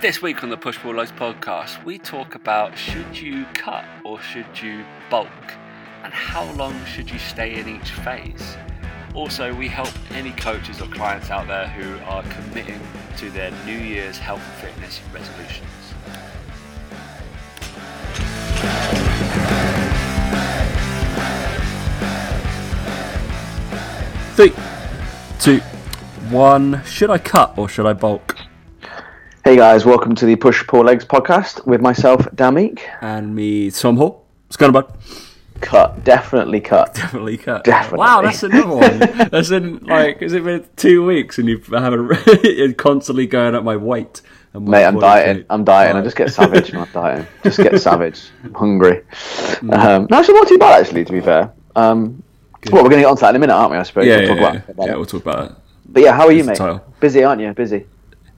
This week on the Push Pull Legs podcast, we talk about should you cut or should you bulk, and how long should you stay in each phase. Also, we help any coaches or clients out there who are committing to their New Year's health and fitness resolutions. Three, two, one. Should I cut or should I bulk? Hey guys, welcome to the Push Pull Legs podcast with myself, Damik. And me, Tom Hall. What's going on, bud? Cut, definitely cut. Definitely cut. Definitely. Wow, that's another one. that's in like, has it been two weeks and you've haven't constantly going up my weight? And my Mate, I'm dieting. I'm dieting. I just get savage when I'm dieting. Just get savage. I'm hungry. Mm. Um, no, actually, not too bad, actually, to be fair. Um, well, we're going to get onto that in a minute, aren't we, I suppose? Yeah, We'll yeah, talk yeah, about- yeah. We'll talk about it. But yeah, how are you, mate? Busy, aren't you? Busy.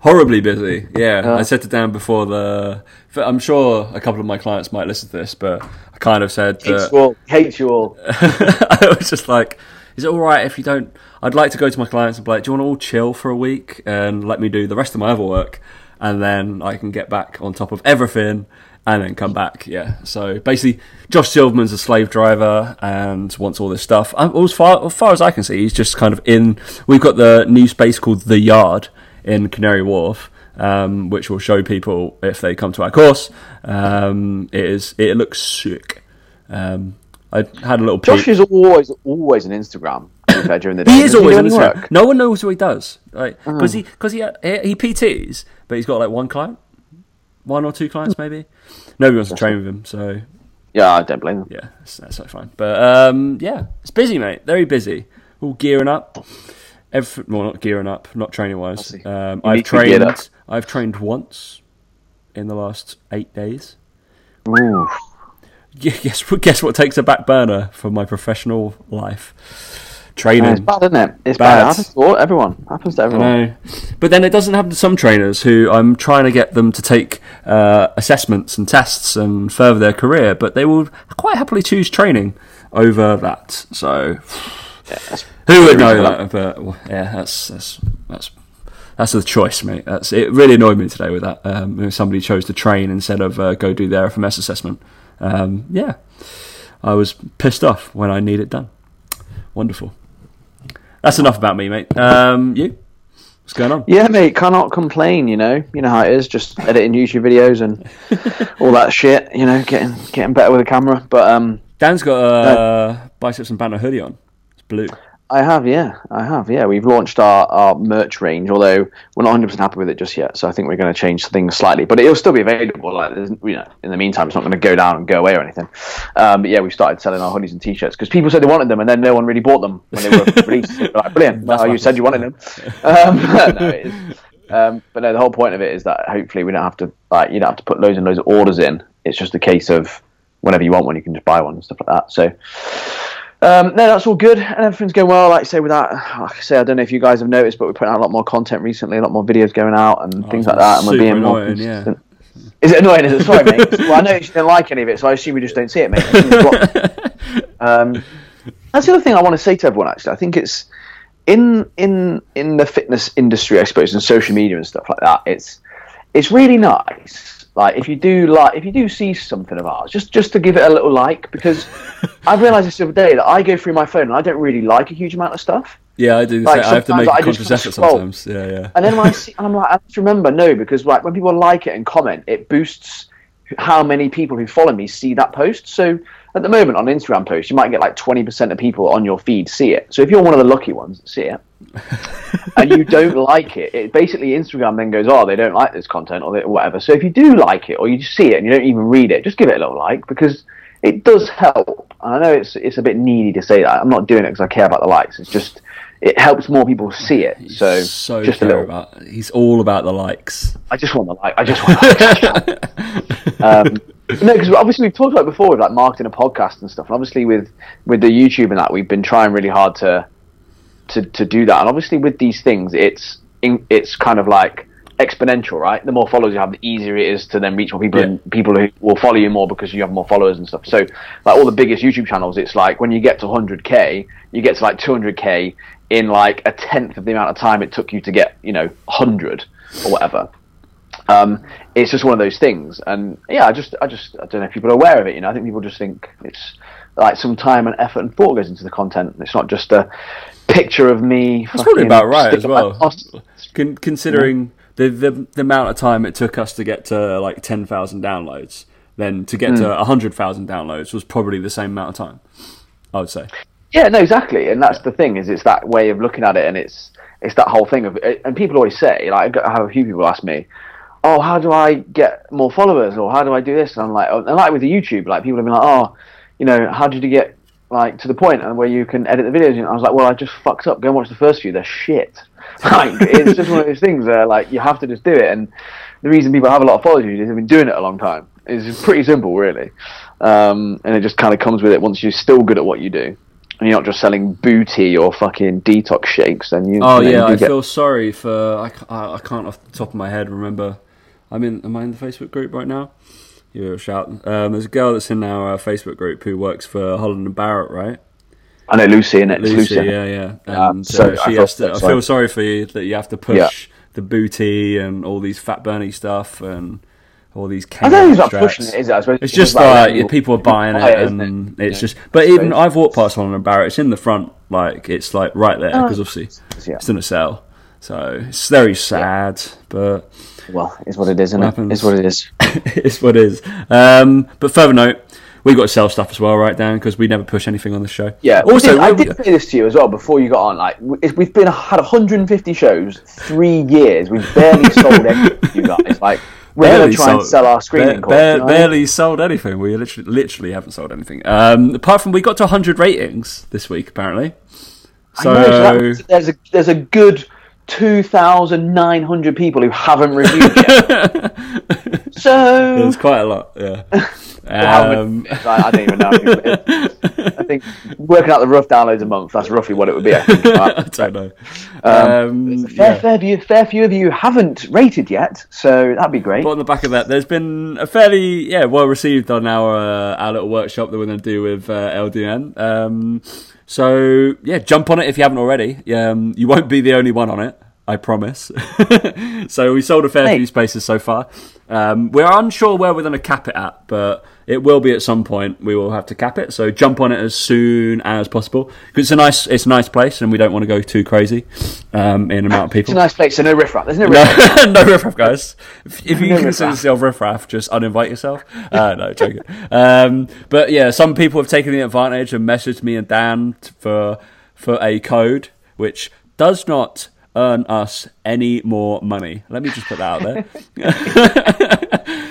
Horribly busy. Yeah, Yeah. I said it down before the. I'm sure a couple of my clients might listen to this, but I kind of said Hates that you all. Hates you all. I was just like, is it all right if you don't? I'd like to go to my clients and be like, do you want to all chill for a week and let me do the rest of my other work, and then I can get back on top of everything and then come back. Yeah. So basically, Josh Silverman's a slave driver and wants all this stuff. Um, As far as far as I can see, he's just kind of in. We've got the new space called the Yard in Canary Wharf. Um, which will show people if they come to our course. Um, it is it looks sick. Um, I had a little peek. Josh is always, always on Instagram to be fair, during the day. He is always on Instagram. work? No one knows what he does, right? Because he because he, he he PTs, but he's got like one client, one or two clients maybe. Nobody wants to train with him, so Yeah, I don't blame him. yeah, that's, that's so fine. But um, yeah, it's busy, mate. Very busy. All gearing up. Every, well, not gearing up, not training wise. Um, I've need to be geared trained. I've trained once in the last eight days. Ooh. Gu- Guess guess what takes a back burner from my professional life? Training. It's bad, isn't it? It's Bad. bad. It happens to all, everyone. Happens to everyone. But then it doesn't happen to some trainers who I'm trying to get them to take uh, assessments and tests and further their career, but they will quite happily choose training over that. So Yeah, who would know that? But yeah, that's that's that's that's the choice, mate. That's it. Really annoyed me today with that. Um, when somebody chose to train instead of uh, go do their FMS assessment. Um, yeah, I was pissed off when I need it done. Wonderful. That's enough about me, mate. Um, you? What's going on? Yeah, mate, cannot complain. You know, you know how it is. Just editing YouTube videos and all that shit. You know, getting getting better with the camera. But um, Dan's got a biceps and banner hoodie on. Blue. I have, yeah, I have, yeah. We've launched our, our merch range, although we're not 100 percent happy with it just yet. So I think we're going to change things slightly, but it'll still be available. Like, you know, in the meantime, it's not going to go down and go away or anything. Um, but yeah, we started selling our hoodies and t-shirts because people said they wanted them, and then no one really bought them when they were released. We're like, brilliant! That's Well, you said you wanted them. Um, no. Um, but no, the whole point of it is that hopefully we don't have to like you don't have to put loads and loads of orders in. It's just a case of whenever you want one, you can just buy one and stuff like that. So. Um, no, that's all good, and everything's going well. Like I say, with that, like I say, I don't know if you guys have noticed, but we're putting out a lot more content recently, a lot more videos going out, and things like that, and we're being more annoying, yeah. consistent. Is it annoying? Is it sorry, mate? well, I know you don't like any of it, so I assume you just don't see it, mate. um, that's the other thing I want to say to everyone. Actually, I think it's in in in the fitness industry, I suppose, and social media and stuff like that. It's it's really nice. Like if you do like if you do see something of ours, just just to give it a little like because I've realised this the other day that I go through my phone and I don't really like a huge amount of stuff. Yeah, I do. Like. I have to make a I just conscious effort sometimes. Yeah, yeah. And then when I see, and I'm like, I have to remember no, because like when people like it and comment, it boosts how many people who follow me see that post. So at the moment on Instagram posts, you might get like 20% of people on your feed see it. So if you're one of the lucky ones that see it, and you don't like it, it basically Instagram then goes, oh, they don't like this content or whatever. So if you do like it or you just see it and you don't even read it, just give it a little like because it does help. And I know it's it's a bit needy to say that. I'm not doing it because I care about the likes. It's just it helps more people see it. So, so just a little. about. He's all about the likes. I just want the like. I just want. The likes. um, no, because obviously we've talked about before with like marketing a podcast and stuff, and obviously with with the YouTube and that, we've been trying really hard to to to do that. And obviously with these things, it's in, it's kind of like exponential, right? The more followers you have, the easier it is to then reach more people Yeah. and people who will follow you more because you have more followers and stuff. So, like all the biggest YouTube channels, it's like when you get to 100k, you get to like 200k in like a tenth of the amount of time it took you to get, you know, 100 or whatever. Um, it's just one of those things, and yeah, I just, I just, I don't know if people are aware of it. You know, I think people just think it's like some time and effort and thought goes into the content. It's not just a picture of me. That's probably about right as well. Con- considering the, the the amount of time it took us to get to like ten thousand downloads, then to get Hmm. to hundred thousand downloads was probably the same amount of time. I would say. Yeah, no, exactly, and that's the thing is it's that way of looking at it, and it's it's that whole thing of, and people always say like I have a few people ask me, oh, how do I get more followers, or how do I do this, and I'm like, oh, and like with the YouTube, like people have been like, oh, you know, how did you get like to the point where you can edit the videos? And I was like, well, I just fucked up. Go and watch the first few; they're shit. Like it's just one of those things where like you have to just do it, and the reason people have a lot of followers is they've been doing it a long time. It's pretty simple, really, um, and it just kind of comes with it. Once you're still good at what you do, and you're not just selling booty or fucking detox shakes, then you. Oh yeah, you I get- feel sorry for I, I I can't off the top of my head remember. I'm in. Am I in the Facebook group right now? You're a shout. Um, there's a girl that's in our uh, Facebook group who works for Holland and Barrett, right? I know Lucy in it. It's Lucy, Lucy. yeah, yeah. Yeah, And so uh, I she feel has to. I sorry. feel sorry for you that you have to push Yeah. the booty and all these fat burny stuff and all these. I don't think he's not pushing it, is it? I suppose It's just like like people are buying buy it, it, isn't and it? it's Yeah, just. But I even suppose. I've walked past Holland and Barrett. It's in the front, like it's like right there Oh. because obviously Yeah. it's in a sale. So it's very sad, but Well, it's what it is, isn't it? happens. It's what it is. it's what it is. Um, but further note, we got to sell stuff as well, right, Dan? Because we never push anything on the show. Yeah. Also, I we- did say this to you as well before you got on. Like, we've been had 150 shows, three years. We've barely sold anything. You guys, like, we're gonna try and sell our screening ba- course. ba- you know what I mean? barely sold anything. We literally, literally haven't sold anything. Um, apart from we got to 100 ratings this week, apparently. So, I know, so that there's a there's a good 2,900 people who haven't reviewed yet. so there's quite a lot. Yeah. Many- Um, I, I don't even know. I think working out the rough downloads a month, that's roughly what it would be. I think. I don't know. Um, fair, yeah. fair, few, fair few of you haven't rated yet, so that'd be great. But on the back of that, there's been a fairly yeah well received on our uh, our little workshop that we're going to do with uh, LDN. So yeah, jump on it if you haven't already. Um, you won't be the only one on it. I promise. so we sold a fair Hey. few spaces so far. Um, we're unsure where we're going to cap it at, but it will be at some point. We will have to cap it. So jump on it as soon as possible because it's a nice it's a nice place, and we don't want to go too crazy um, in amount of people. It's a nice place, so no riffraff. There's no riffraff. No, no riffraff, guys. If, if you No consider yourself riffraff, just uninvite yourself. Uh, no, joking. Um, but yeah, some people have taken the advantage and messaged me and Dan for for a code which does not earn us any more money. Let me just put that out there.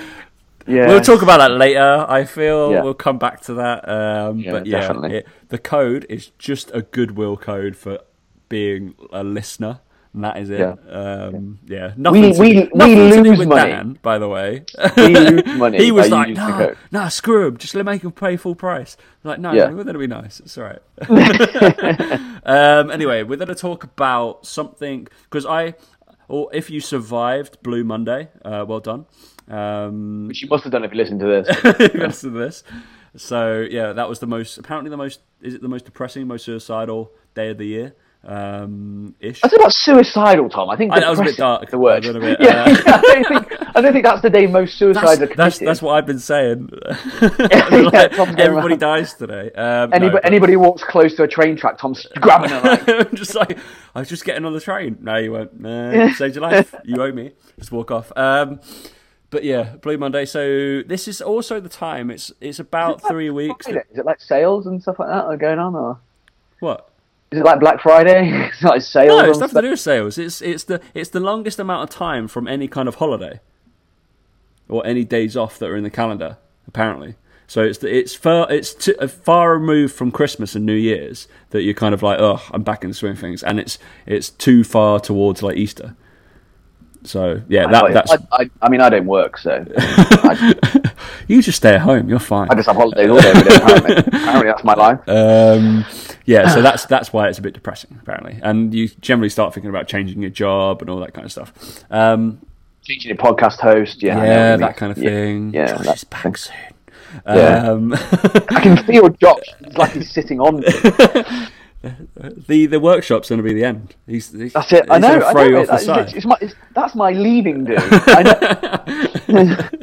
Yeah. We'll talk about that later. I feel Yeah. we'll come back to that. Um, Yeah, but yeah, definitely. it, the code is just a goodwill code for being a listener. And that is it. Yeah. Um, yeah. Nothing, We- to, we- do- we nothing to lose with money. Dan, by the way. We lose money he was like, the nah, nah, screw him. Just let make him pay full price. I'm like, no, Yeah. we're going to be nice. It's all right. um, anyway, we're going to talk about something because I, or if you survived Blue Monday, uh, well done. Um, Which you must have done if you listened to this. rest of this. So yeah, that was the most apparently the most is it the most depressing, most suicidal day of the year? Um ish. I said about suicidal, Tom. I think I- that was a bit dark. The word. Bit, uh, yeah, I don't think I don't think that's the day most suicides That's, are committed. that's that's what I've been saying. yeah, Everybody dies today. Um, Anybody, no, but- anybody walks close to a train track, Tom's grabbing her. Like, I'm just like I was just getting on the train. No, you won't. No, saved your life. You owe me. Just walk off. Um, but yeah, Blue Monday. So this is also the time. It's it's about three weeks. Is it like sales and stuff like that are going on, or What? is it like Black Friday? it's like sales. No, it's nothing stuff? to do with sales. It's it's the it's the longest amount of time from any kind of holiday or any days off that are in the calendar. Apparently, so it's it's far it's uh, far removed from Christmas and New Year's that you're kind of like, oh, I'm back in the swing of things, and it's it's too far towards like Easter. So yeah, I, that, that's I, I, I mean, I don't work, so I, you just stay at home. You're fine. I just have holidays all day. Every day apparently. apparently, that's my life. Um, yeah, so that's that's why it's a bit depressing, apparently, and you generally start thinking about changing your job and all that kind of stuff. Um, Changing your podcast host, yeah, I know what yeah, that kind of thing. Yeah, Josh that- is back soon. Yeah. Um, I can feel Josh. Like he's sitting on. The the workshop's going to be the end. He's, he's That's it. I know. I know you it. off the That's, side. it's my, it's, that's my leaving do.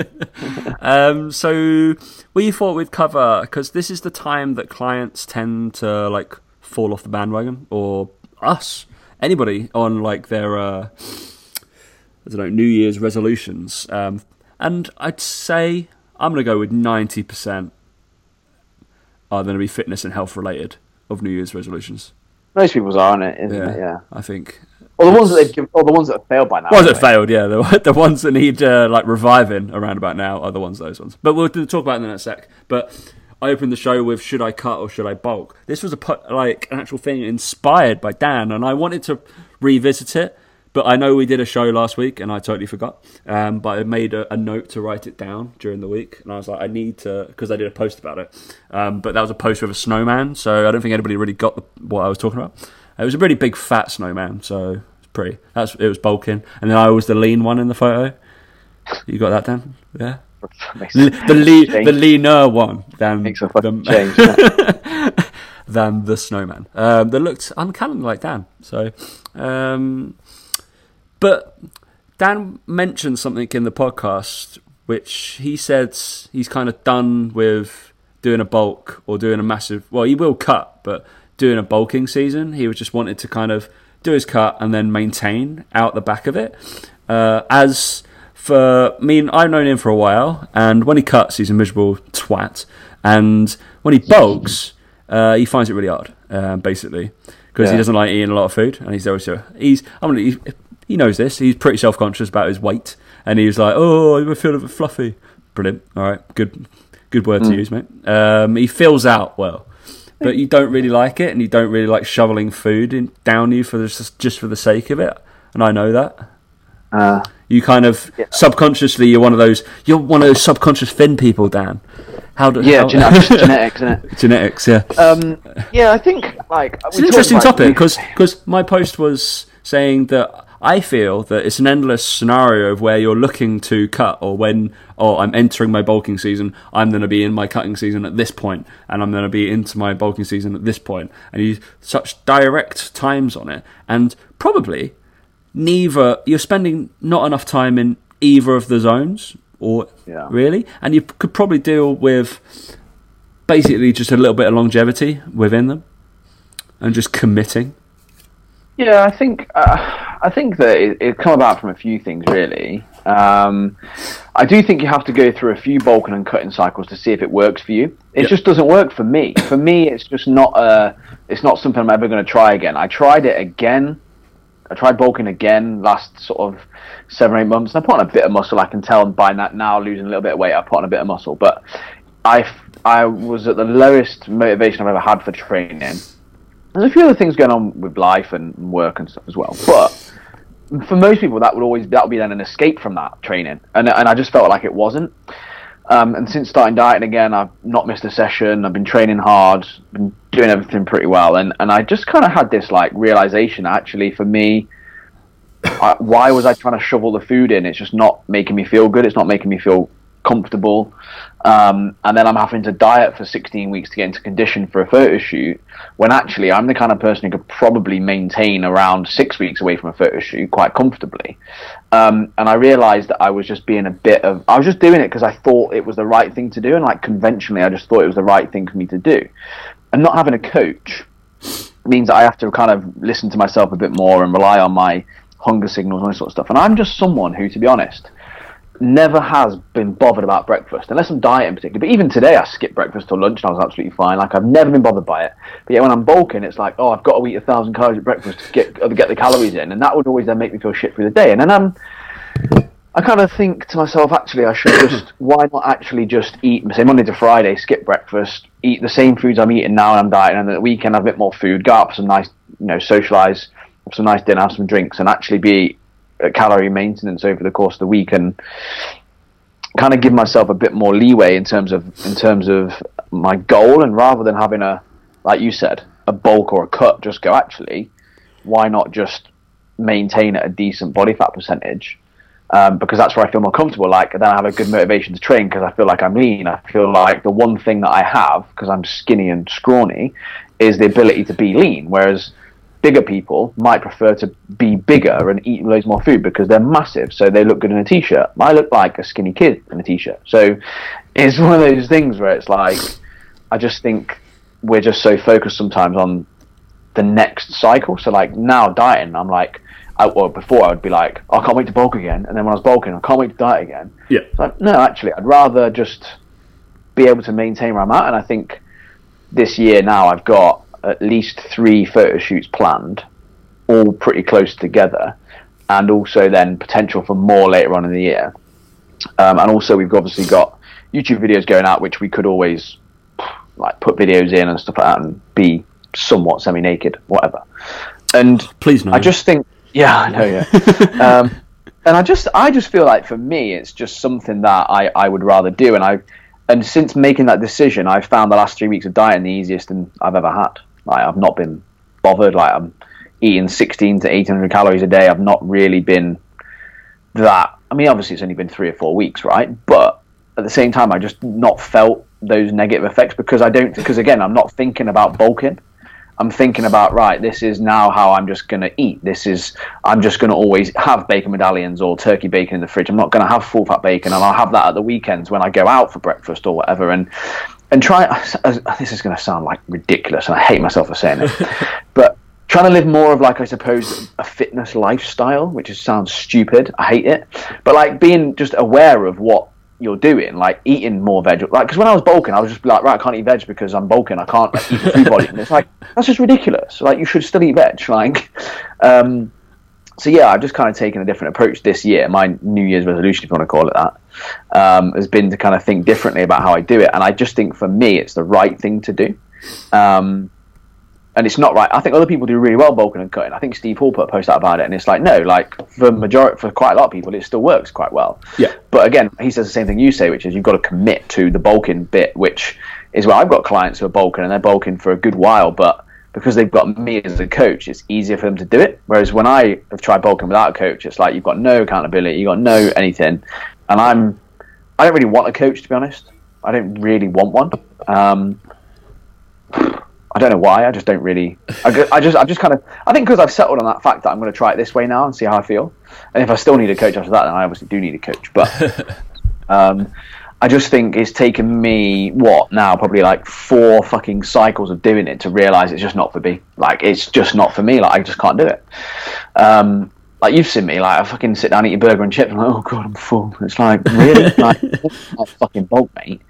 Um, so we thought we'd cover because this is the time that clients tend to like fall off the bandwagon, or us, anybody on like their uh, I don't know New Year's resolutions. Um, and I'd say I'm going to go with ninety percent are going to be fitness and health related of New Year's resolutions. Most people's are, aren't it? Isn't Yeah, it? Yeah. I think. Or the ones that they've given, or the ones that have failed by now. Ones that failed, yeah. The, the ones that need uh, like reviving around about now are the ones those ones. But we'll talk about them in a sec. But I opened the show with should I cut or should I bulk? This was a like an actual thing inspired by Dan, and I wanted to revisit it. But I know we did a show last week, and I totally forgot. Um, but I made a, a note to write it down during the week, and I was like, I need to because I did a post about it. Um, but that was a post with a snowman, so I don't think anybody really got the, what I was talking about. It was a really big fat snowman, so it's pretty. That's it was bulking, and then I was the lean one in the photo. You got that, down? Yeah. The lean, change. the leaner one than Makes a the, change. than the snowman. Um, that looked uncannily like Dan. So, um, but Dan mentioned something in the podcast which he said he's kind of done with doing a bulk or doing a massive. Well, he will cut, but doing a bulking season, he was just wanted to kind of do his cut and then maintain out the back of it. Uh, as for I mean, I've known him for a while, and when he cuts, he's a miserable twat, and when he bulks, uh, he finds it really hard, uh, basically, because he doesn't like eating a lot of food, and he's always he's I mean he knows this. He's pretty self conscious about his weight, and he was like, "Oh, I feel a bit fluffy." Brilliant. All right, good, good word to use, mate. Um, he fills out well, but you don't really like it, and you don't really like shoveling food in, down you for just just for the sake of it. And I know that. Uh, You kind of Yeah. subconsciously, you're one of those. You're one of those subconscious thin people, Dan. How do? yeah, how, gen- genetics, isn't it? genetics, yeah. Um, yeah, I think like It's an interesting topic because because my post was saying that I feel that it's an endless scenario of where you're looking to cut, or when, oh, I'm entering my bulking season, I'm going to be in my cutting season at this point, and I'm going to be into my bulking season at this point, and you such direct times on it, and probably neither you're spending not enough time in either of the zones, or Yeah. really, and you could probably deal with basically just a little bit of longevity within them and just committing. Yeah, I think uh, I think that it, it come about from a few things really. Um, I do think you have to go through a few bulking and cutting cycles to see if it works for you. It Yep. just doesn't work for me. For me, it's just not uh It's not something I'm ever going to try again. I tried it again. I tried bulking again last sort of seven or eight months. And I put on a bit of muscle. I can tell by that now losing a little bit of weight. I put on a bit of muscle, but I I was at the lowest motivation I've ever had for training. There's a few other things going on with life and work and stuff as well, but for most people that would always that would be then an escape from that training, and and I just felt like it wasn't. Um, and since starting dieting again, I've not missed a session. I've been training hard, been doing everything pretty well, and and I just kind of had this like realization actually for me. I, why was I trying to shovel the food in? It's just not making me feel good. It's not making me feel comfortable. Um, and then I'm having to diet for 16 weeks to get into condition for a photo shoot. When actually, I'm the kind of person who could probably maintain around six weeks away from a photo shoot quite comfortably. Um, and I realized that I was just being a bit of, I was just doing it because I thought it was the right thing to do. And like conventionally, I just thought it was the right thing for me to do. And not having a coach means that I have to kind of listen to myself a bit more and rely on my hunger signals and all this sort of stuff. And I'm just someone who, to be honest, never has been bothered about breakfast, unless I'm dieting particularly. But even today, I skipped breakfast till lunch and I was absolutely fine. Like I've never been bothered by it. But yet when I'm bulking, it's like, oh, I've got to eat a thousand calories at breakfast to get uh, get the calories in, and that would always then make me feel shit through the day. And then I'm, I kind of think to myself, actually, I should just why not actually just eat say Monday to Friday, skip breakfast, eat the same foods I'm eating now, and I'm dieting, and then the weekend have a bit more food, go out for some nice, you know, socialize, have some nice dinner, have some drinks, and actually be calorie maintenance over the course of the week and kind of give myself a bit more leeway in terms of in terms of my goal and rather than having a like you said a bulk or a cut just go actually why not just maintain at a decent body fat percentage? Um, because that's where I feel more comfortable. Like then I have a good motivation to train because I feel like I'm lean. I feel like the one thing that I have because I'm skinny and scrawny is the ability to be lean, whereas bigger people might prefer to be bigger and eat loads more food because they're massive, so they look good in a t-shirt. I look like a skinny kid in a t-shirt, so it's one of those things where it's like I just think we're just so focused sometimes on the next cycle. So like now dieting, I'm like, I, well before I would be like, oh, I can't wait to bulk again, and then when I was bulking, I can't wait to diet again. Yeah. It's like, no, actually, I'd rather just be able to maintain where I'm at, and I think this year now I've got at least three photo shoots planned, all pretty close together, and also then potential for more later on in the year. Um, and also we've obviously got YouTube videos going out, which we could always like put videos in and stuff like that, and be somewhat semi-naked, whatever. And Please no. I just think, yeah, I know, yeah. um, and I just, I just feel like for me, it's just something that I, I would rather do. And I, and since making that decision, I've found the last three weeks of dieting the easiest and I've ever had. Like I've not been bothered. Like I'm eating 16 to 800 calories a day. I've not really been that. I mean, obviously it's only been three or four weeks, right? But at the same time, I just not felt those negative effects because I don't. Because again, I'm not thinking about bulking. I'm thinking about right. This is now how I'm just going to eat. This is I'm just going to always have bacon medallions or turkey bacon in the fridge. I'm not going to have full fat bacon, and I'll have that at the weekends when I go out for breakfast or whatever. And and try. As, this is going to sound like ridiculous, and I hate myself for saying it, but trying to live more of like I suppose a fitness lifestyle, which is, sounds stupid. I hate it, but like being just aware of what you're doing, like eating more veg. Like, because when I was bulking, I was just like, right, I can't eat veg because I'm bulking. I can't like, eat food volume. It's like that's just ridiculous. Like, you should still eat veg. Like, um, so yeah, I've just kind of taken a different approach this year. My New Year's resolution, if you want to call it that, um, has been to kind of think differently about how I do it. And I just think for me, it's the right thing to do. Um, and it's not right. I think other people do really well bulking and cutting. I think Steve Hall put a post out about it, and it's like no, like for majority for quite a lot of people, it still works quite well. Yeah. But again, he says the same thing you say, which is you've got to commit to the bulking bit, which is where I've got clients who are bulking and they're bulking for a good while, but because they've got me as a coach, it's easier for them to do it. Whereas when I have tried bulking without a coach, it's like you've got no accountability, you've got no anything, and I'm I don't really want a coach to be honest. I don't really want one. Um, I don't know why. I just don't really. I, I just, I just kind of. I think because I've settled on that fact that I'm going to try it this way now and see how I feel. And if I still need a coach after that, then I obviously do need a coach. But um, I just think it's taken me what now probably like four fucking cycles of doing it to realize it's just not for me. Like it's just not for me. Like I just can't do it. Um, like you've seen me, like I fucking sit down, eat a burger and chips. I'm like, oh god, I'm full. It's like really, like fucking bulk, mate.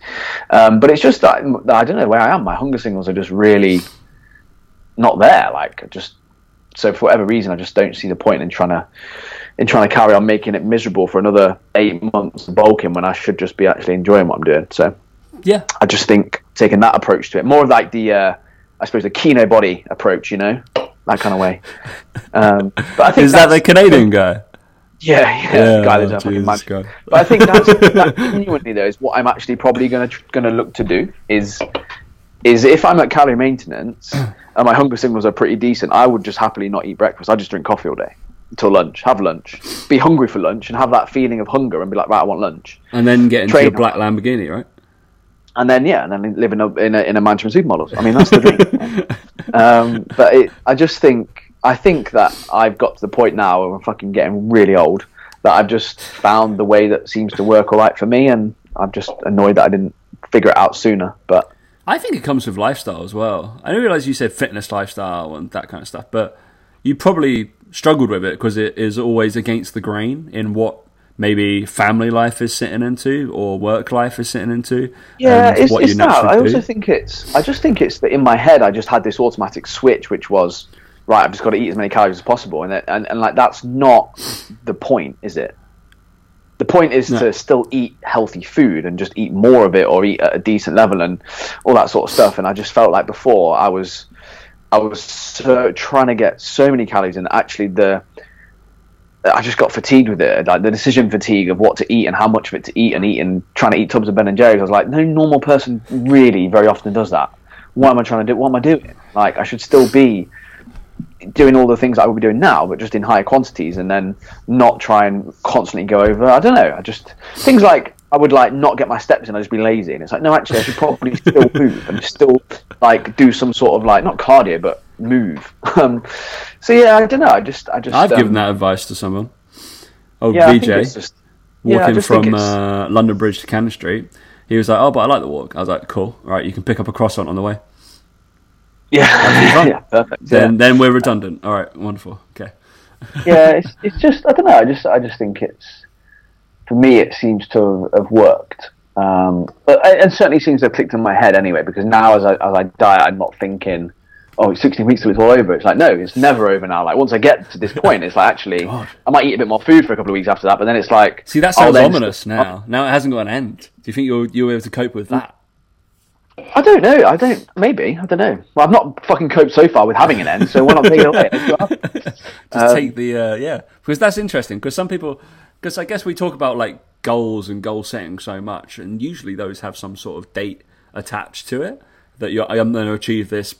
Um, but it's just that I don't know where I am. My hunger signals are just really not there. Like just so for whatever reason, I just don't see the point in trying to in trying to carry on making it miserable for another eight months of bulking when I should just be actually enjoying what I'm doing. So yeah. I just think taking that approach to it, more like the, uh, I suppose the Kinobody approach, you know, that kind of way. Um, but I think Is that the Canadian guy? yeah, yeah, Yeah, guy lives oh, Jesus. God. But I think that's that genuinely though is what I'm actually probably going to going to look to do is is if I'm at calorie maintenance and my hunger signals are pretty decent, I would just happily not eat breakfast. I just drink coffee all day until lunch, have lunch, be hungry for lunch, and have that feeling of hunger and be like, right, I want lunch. And then get into Train- your black Lamborghini, right? and then yeah, and then live in a in a, in a mansion with supermodels. I mean, that's the dream. um, but it, I just think I think that I've got to the point now where I'm fucking getting really old that I've just found the way that seems to work all right for me, and I'm just annoyed that I didn't figure it out sooner. But I think it comes with lifestyle as well. I didn't realize you said fitness lifestyle and that kind of stuff, but you probably struggled with it because it is always against the grain in what maybe family life is sitting into or work life is sitting into. yeah, it's, what it's you that. I do. also think it's I just think it's that in my head I just had this automatic switch, which was right. I've just got to eat as many calories as possible, and that- and, and like that's not the point, is it? The point is No. to still eat healthy food and just eat more of it or eat at a decent level and all that sort of stuff and i just felt like before i was i was so, trying to get so many calories and actually the I just got fatigued with it, like the decision fatigue of what to eat and how much of it to eat, and eat and trying to eat tubs of Ben and Jerry's. I was like, no normal person really very often does that. What am I trying to do? What am I doing? Like, I should still be doing all the things I would be doing now, but just in higher quantities, and then not try and constantly go over. I don't know. I just things like I would like not get my steps in. I'd just be lazy, and it's like no, actually, I should probably still move and still like do some sort of like not cardio, but move. Um, so yeah, I don't know. I just, I just, I've um, given that advice to someone. Oh, Yeah, I VJ, just, walking think from uh, London Bridge to Cannon Street. He was like, "Oh, but I like the walk." I was like, "Cool, all right, you can pick up a croissant on the way." Yeah, yeah, perfect. Yeah. Then, then we're redundant. All right, wonderful. Okay. yeah, it's, it's just I don't know. I just I just think it's for me it seems to have, have worked. Um, but it certainly seems to have clicked in my head anyway. Because now as I as I diet, I'm not thinking, oh, it's 16 weeks, so it's all over. It's like no, it's never over now. Like once I get to this point, it's like actually God. I might eat a bit more food for a couple of weeks after that. But then it's like See, that sounds then- ominous now. Now it hasn't got an end. Do you think you'll you'll be able to cope with that? I don't know. I don't. Maybe I don't know. Well, I've not fucking coped so far with having an end. So why not take it away? Just Um, take the uh, yeah, because that's interesting. Because some people, because I guess we talk about like goals and goal setting so much, and usually those have some sort of date attached to it that you're I'm going to achieve this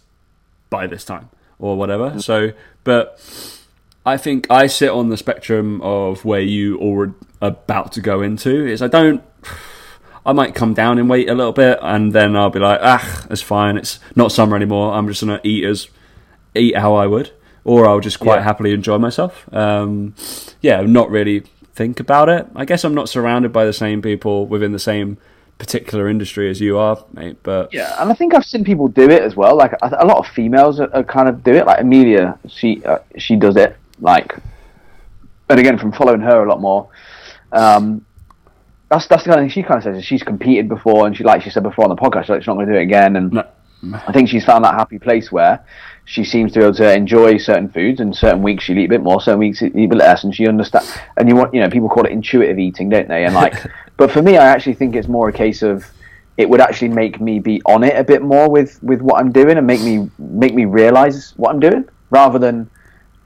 by this time or whatever. Mm. So, but I think I sit on the spectrum of where you are about to go into. Is I don't. I might come down in weight a little bit, and then I'll be like, ah, it's fine. It's not summer anymore. I'm just gonna eat as eat how I would, or I'll just quite Yeah. happily enjoy myself. Um, yeah, not really think about it. I guess I'm not surrounded by the same people within the same particular industry as you are, mate. But Yeah, and I think I've seen people do it as well. Like a lot of females are, are kind of do it. Like Amelia, she uh, she does it. Like, and again from following her a lot more. Um, that's that's the kind of thing she kind of says. is She's competed before, and she like she said before on the podcast, she's, like, she's not going to do it again. And No. I think she's found that happy place where she seems to be able to enjoy certain foods, and certain weeks she'll eat a bit more, certain weeks she'll eat a bit less, and she understands. And you want, you know, people call it intuitive eating, don't they? And like, but for me, I actually think it's more a case of it would actually make me be on it a bit more with with what I'm doing, and make me make me realize what I'm doing, rather than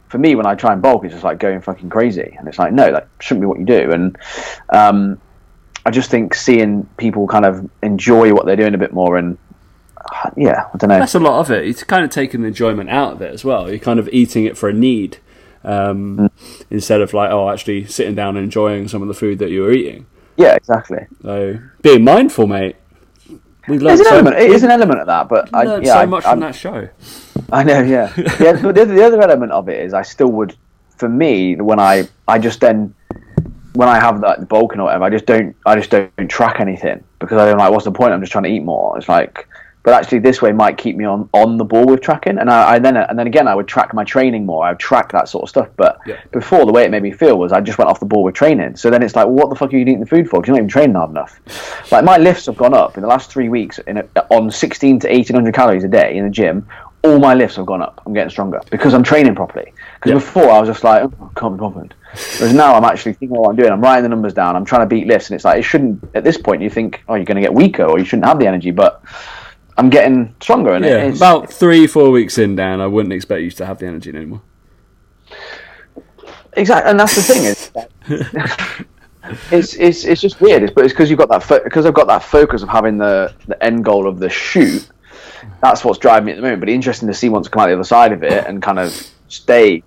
for me when I try and bulk, it's just like going fucking crazy, and it's like no, that shouldn't be what you do, and um, I just think seeing people kind of enjoy what they're doing a bit more, and uh, yeah, I don't know. that's a lot of it. It's kind of taking the enjoyment out of it as well. You're kind of eating it for a need um, instead of like, oh, actually sitting down and enjoying some of the food that you were eating. Yeah, exactly. So being mindful, mate. We learned There's an so, element. It is an element of that, but I, learned yeah, so I, much I'm- from that show. I know, yeah. yeah the, the other element of it is I still would, for me, when I, I just then, when I have that bulking or whatever, I just don't, I just don't track anything because I don't like, what's the point? I'm just trying to eat more. It's like, but actually this way might keep me on, on the ball with tracking. And I, I then, and then again, I would track my training more. I would track that sort of stuff. But Yeah. before the way it made me feel was I just went off the ball with training. So then it's like, well, what the fuck are you eating the food for? Because you're not even training hard enough. Like my lifts have gone up in the last three weeks in a, on 16 to 1800 calories a day in the gym. All my lifts have gone up. I'm getting stronger because I'm training properly. Because Yeah. before I was just like, oh, I can't be bothered. Whereas now I'm actually thinking what I'm doing. I'm writing the numbers down. I'm trying to beat lifts, and it's like it shouldn't. At this point, you think, oh, you're going to get weaker, or you shouldn't have the energy. But I'm getting stronger, and Yeah, about three, four weeks in, Dan, I wouldn't expect you to have the energy anymore. Exactly, and that's the thing is, it's it's it's just weird. It's, but it's because you've got that fo- because I've got that focus of having the the end goal of the shoot. That's what's driving me at the moment. But it's interesting to see once I come out the other side of it and kind of stay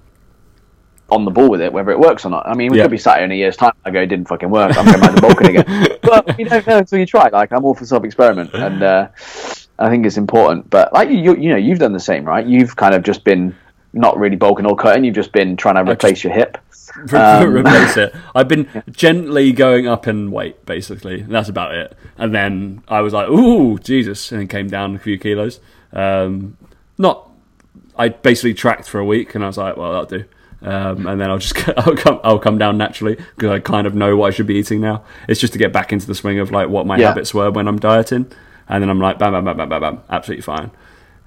on the ball with it, whether it works or not. I mean, we Yeah. could be sat here in a year's time. I go, it didn't fucking work. I'm going back to bulking again. But you don't know until you try. Like I'm all for self experiment, and uh, I think it's important. But like you, you know, you've done the same, right? You've kind of just been not really bulking or cutting. You've just been trying to replace your hip. Re- Um, replace it. I've been gently going up in weight, basically. and That's about it. And then I was like, "Ooh, Jesus!" and came down a few kilos. Um, not. I basically tracked for a week, and I was like, "Well, that'll do." Um, and then I'll just I'll come I'll come down naturally because I kind of know what I should be eating now. It's just to get back into the swing of like what my Yeah. habits were when I'm dieting, and then I'm like, bam, bam, bam, bam, bam, bam, absolutely fine.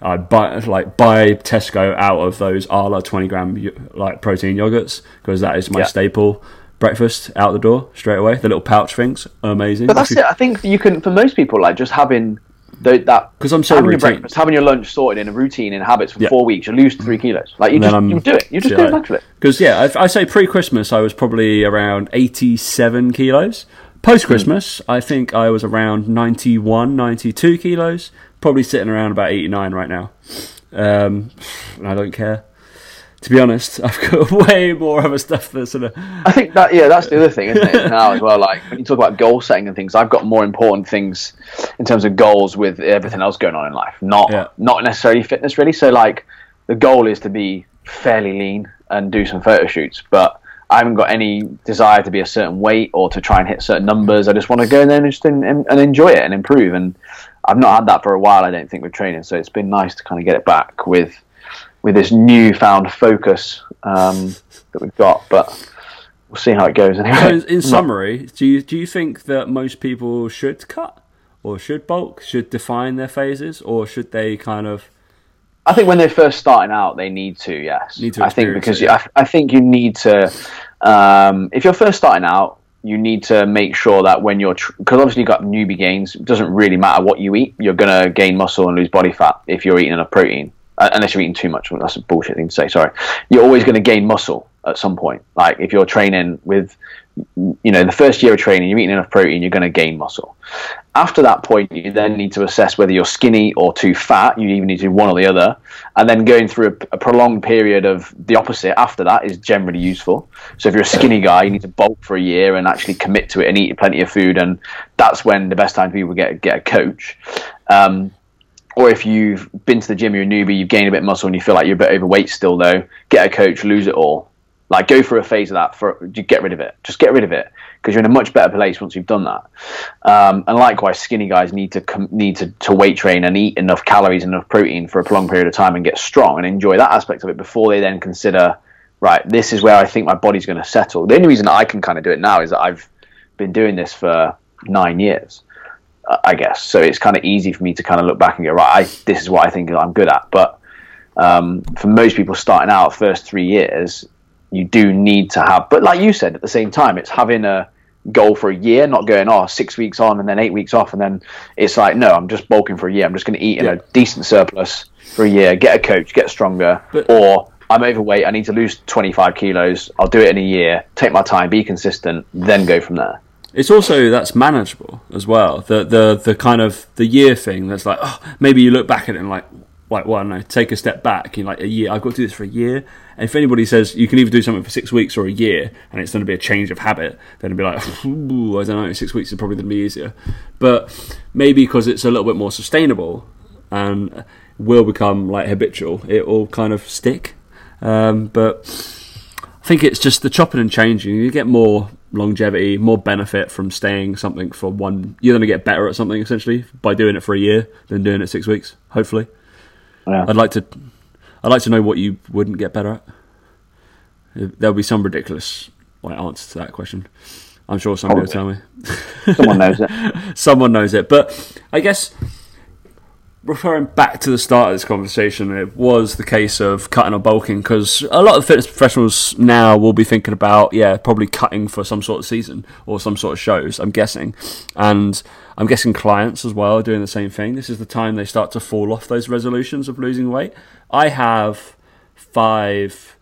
I buy like buy Tesco out of those Arla twenty gram like protein yogurts because that is my Yeah. staple breakfast out the door straight away. The little pouch things, amazing. But that's it. I think you can for most people like just having the, that 'Cause I'm so having your breakfast, having your lunch sorted in a routine in habits for Yeah. four weeks, you lose three kilos. Like you And just you do it. You just do it naturally. Because yeah, I, I say pre-Christmas I was probably around 87 kilos. Post-Christmas, I think I was around 91, 92 kilos. Probably sitting around about 89 right now. Um, and I don't care. To be honest, I've got way more other stuff that's sort of. I think that yeah, that's the other thing, isn't it? Now as well, like when you talk about goal setting and things, I've got more important things in terms of goals with everything else going on in life, not Yeah. not necessarily fitness really. So like the goal is to be fairly lean and do some photo shoots, but I haven't got any desire to be a certain weight or to try and hit certain numbers. I just want to go in there and just and, and and enjoy it and improve. And I've not had that for a while. I don't think with training, so it's been nice to kind of get it back with with this newfound focus um, that we've got. But we'll see how it goes. Anyway, So in, summary, do you do you think that most people should cut or should bulk, should define their phases, or should they kind of I think when they're first starting out, they need to. Yes, Need to I think because it, you- I, I think you need to. Um, if you're first starting out, you need to make sure that when you're because obviously you've got newbie gains. It doesn't really matter what you eat. You're gonna gain muscle and lose body fat if you're eating enough protein. Uh, unless you're eating too much, that's a bullshit thing to say. Sorry, you're always going to gain muscle at some point. Like if you're training with, you know, the first year of training, you're eating enough protein, you're going to gain muscle. After that point, you then need to assess whether you're skinny or too fat. You even need to do one or the other, and then going through a, a prolonged period of the opposite after that is generally useful. So if you're a skinny guy, you need to bulk for a year and actually commit to it and eat plenty of food, and that's when the best time for people get get a coach. Um, or if you've been to the gym, you're a newbie, you've gained a bit of muscle, and you feel like you're a bit overweight still, though, get a coach, lose it all. Like go through a phase of that for get rid of it. Just get rid of it because you're in a much better place once you've done that. Um, and likewise, skinny guys need to com- need to, to weight train and eat enough calories and enough protein for a prolonged period of time and get strong and enjoy that aspect of it before they then consider right. This is where I think my body's going to settle. The only reason I can kind of do it now is that I've been doing this for nine years. I guess. So it's kind of easy for me to kind of look back and go, right, I, this is what I think I'm good at. But um, for most people starting out, first three years, you do need to have. But like you said, at the same time, it's having a goal for a year, not going, oh, six weeks on and then eight weeks off, and then it's like, no, I'm just bulking for a year. I'm just going to eat in Yeah. a decent surplus for a year, get a coach, get stronger, But- or. I'm overweight. I need to lose 25 kilos. I'll do it in a year. Take my time. Be consistent. Then go from there. It's also that's manageable as well. The the the kind of the year thing. That's like oh, maybe you look back at it and like like well, know, take a step back. You like a year. I've got to do this for a year. And if anybody says you can either do something for six weeks or a year, and it's going to be a change of habit, then it'd be like Ooh, I don't know. Six weeks is probably going to be easier. But maybe because it's a little bit more sustainable and will become like habitual, it will kind of stick. Um, but I think it's just the chopping and changing. You get more longevity, more benefit from staying something for one. You're going to get better at something essentially by doing it for a year than doing it six weeks. Hopefully, Yeah. I'd like to. I'd like to know what you wouldn't get better at. There'll be some ridiculous like answer to that question. I'm sure somebody will tell me. Someone knows it. Someone knows it, but I guess referring back to the start of this conversation, it was the case of cutting or bulking because a lot of fitness professionals now will be thinking about, yeah, probably cutting for some sort of season or some sort of shows. I'm guessing, and I'm guessing clients as well are doing the same thing. This is the time they start to fall off those resolutions of losing weight. I have five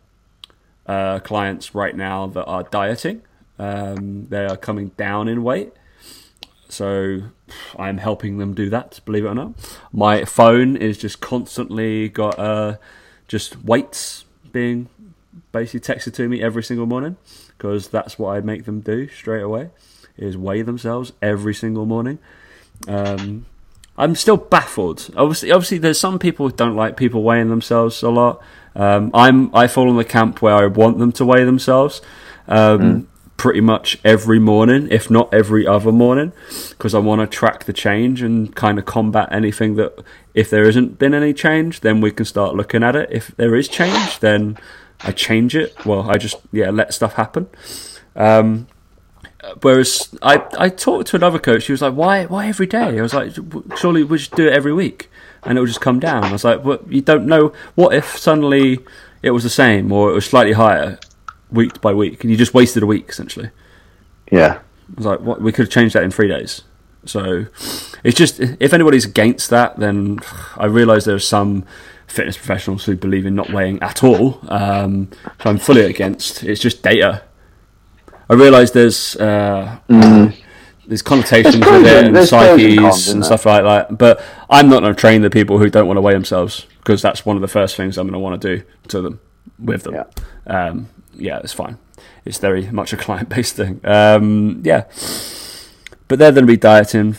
uh, clients right now that are dieting. Um, they are coming down in weight. So I'm helping them do that, believe it or not. My phone is just constantly got uh, just weights being basically texted to me every single morning because that's what I make them do straight away is weigh themselves every single morning. Um, I'm still baffled. Obviously, obviously, there's some people who don't like people weighing themselves a lot. Um, I'm I fall in the camp where I want them to weigh themselves. Um, Pretty much every morning, if not every other morning, because I want to track the change and kind of combat anything that, if there isn't been any change, then we can start looking at it. If there is change, then I change it. Well, I just yeah let stuff happen. Um, Whereas I, I talked to another coach. She was like, "Why why every day?" I was like, "Surely we should do it every week, and it will just come down." I was like, "Well, you don't know. What if suddenly it was the same or it was slightly higher week by week, and you just wasted a week essentially?" Yeah. I was like, "What? We could have changed that in three days." So it's just if anybody's against that, then I realise there are some fitness professionals who believe in not weighing at all. Um, so I'm fully against. It's just data. I realise there's uh, there's connotations There's with it and- and there's pros and psyches cons, and, stuff like that. But I'm not going to train the people who don't want to weigh themselves because that's one of the first things I'm going to want to do to them. with them. Yeah, um, yeah it's fine. It's very much a client based thing. Um, yeah, but they're going to be dieting.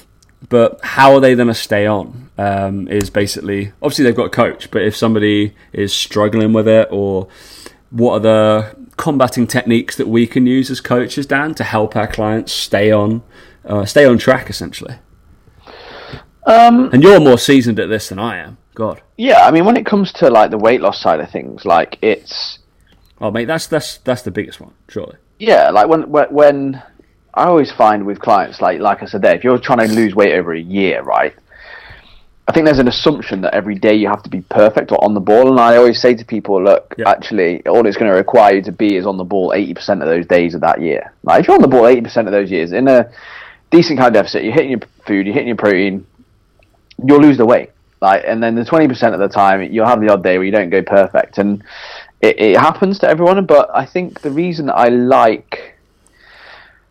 But how are they going to stay on? Um, is basically obviously they've got a coach, but if somebody is struggling with it, or what are the combating techniques that we can use as coaches, Dan, to help our clients stay on uh, stay on track, essentially? Um, and you're more seasoned at this than I am. God. Yeah, I mean, when it comes to like the weight loss side of things, like it's. Oh, mate, that's that's that's the biggest one, surely. Yeah, like when when I always find with clients, like like I said, there, if you're trying to lose weight over a year, right? I think there's an assumption that every day you have to be perfect or on the ball, and I always say to people, look, yep. actually, all it's going to require you to be is on the ball 80% of those days of that year. Like if you're on the ball 80% of those years in a decent kind of deficit, you're hitting your food, you're hitting your protein, you'll lose the weight. Like, and then the 20% of the time, you'll have the odd day where you don't go perfect, and it, it happens to everyone. But I think the reason I like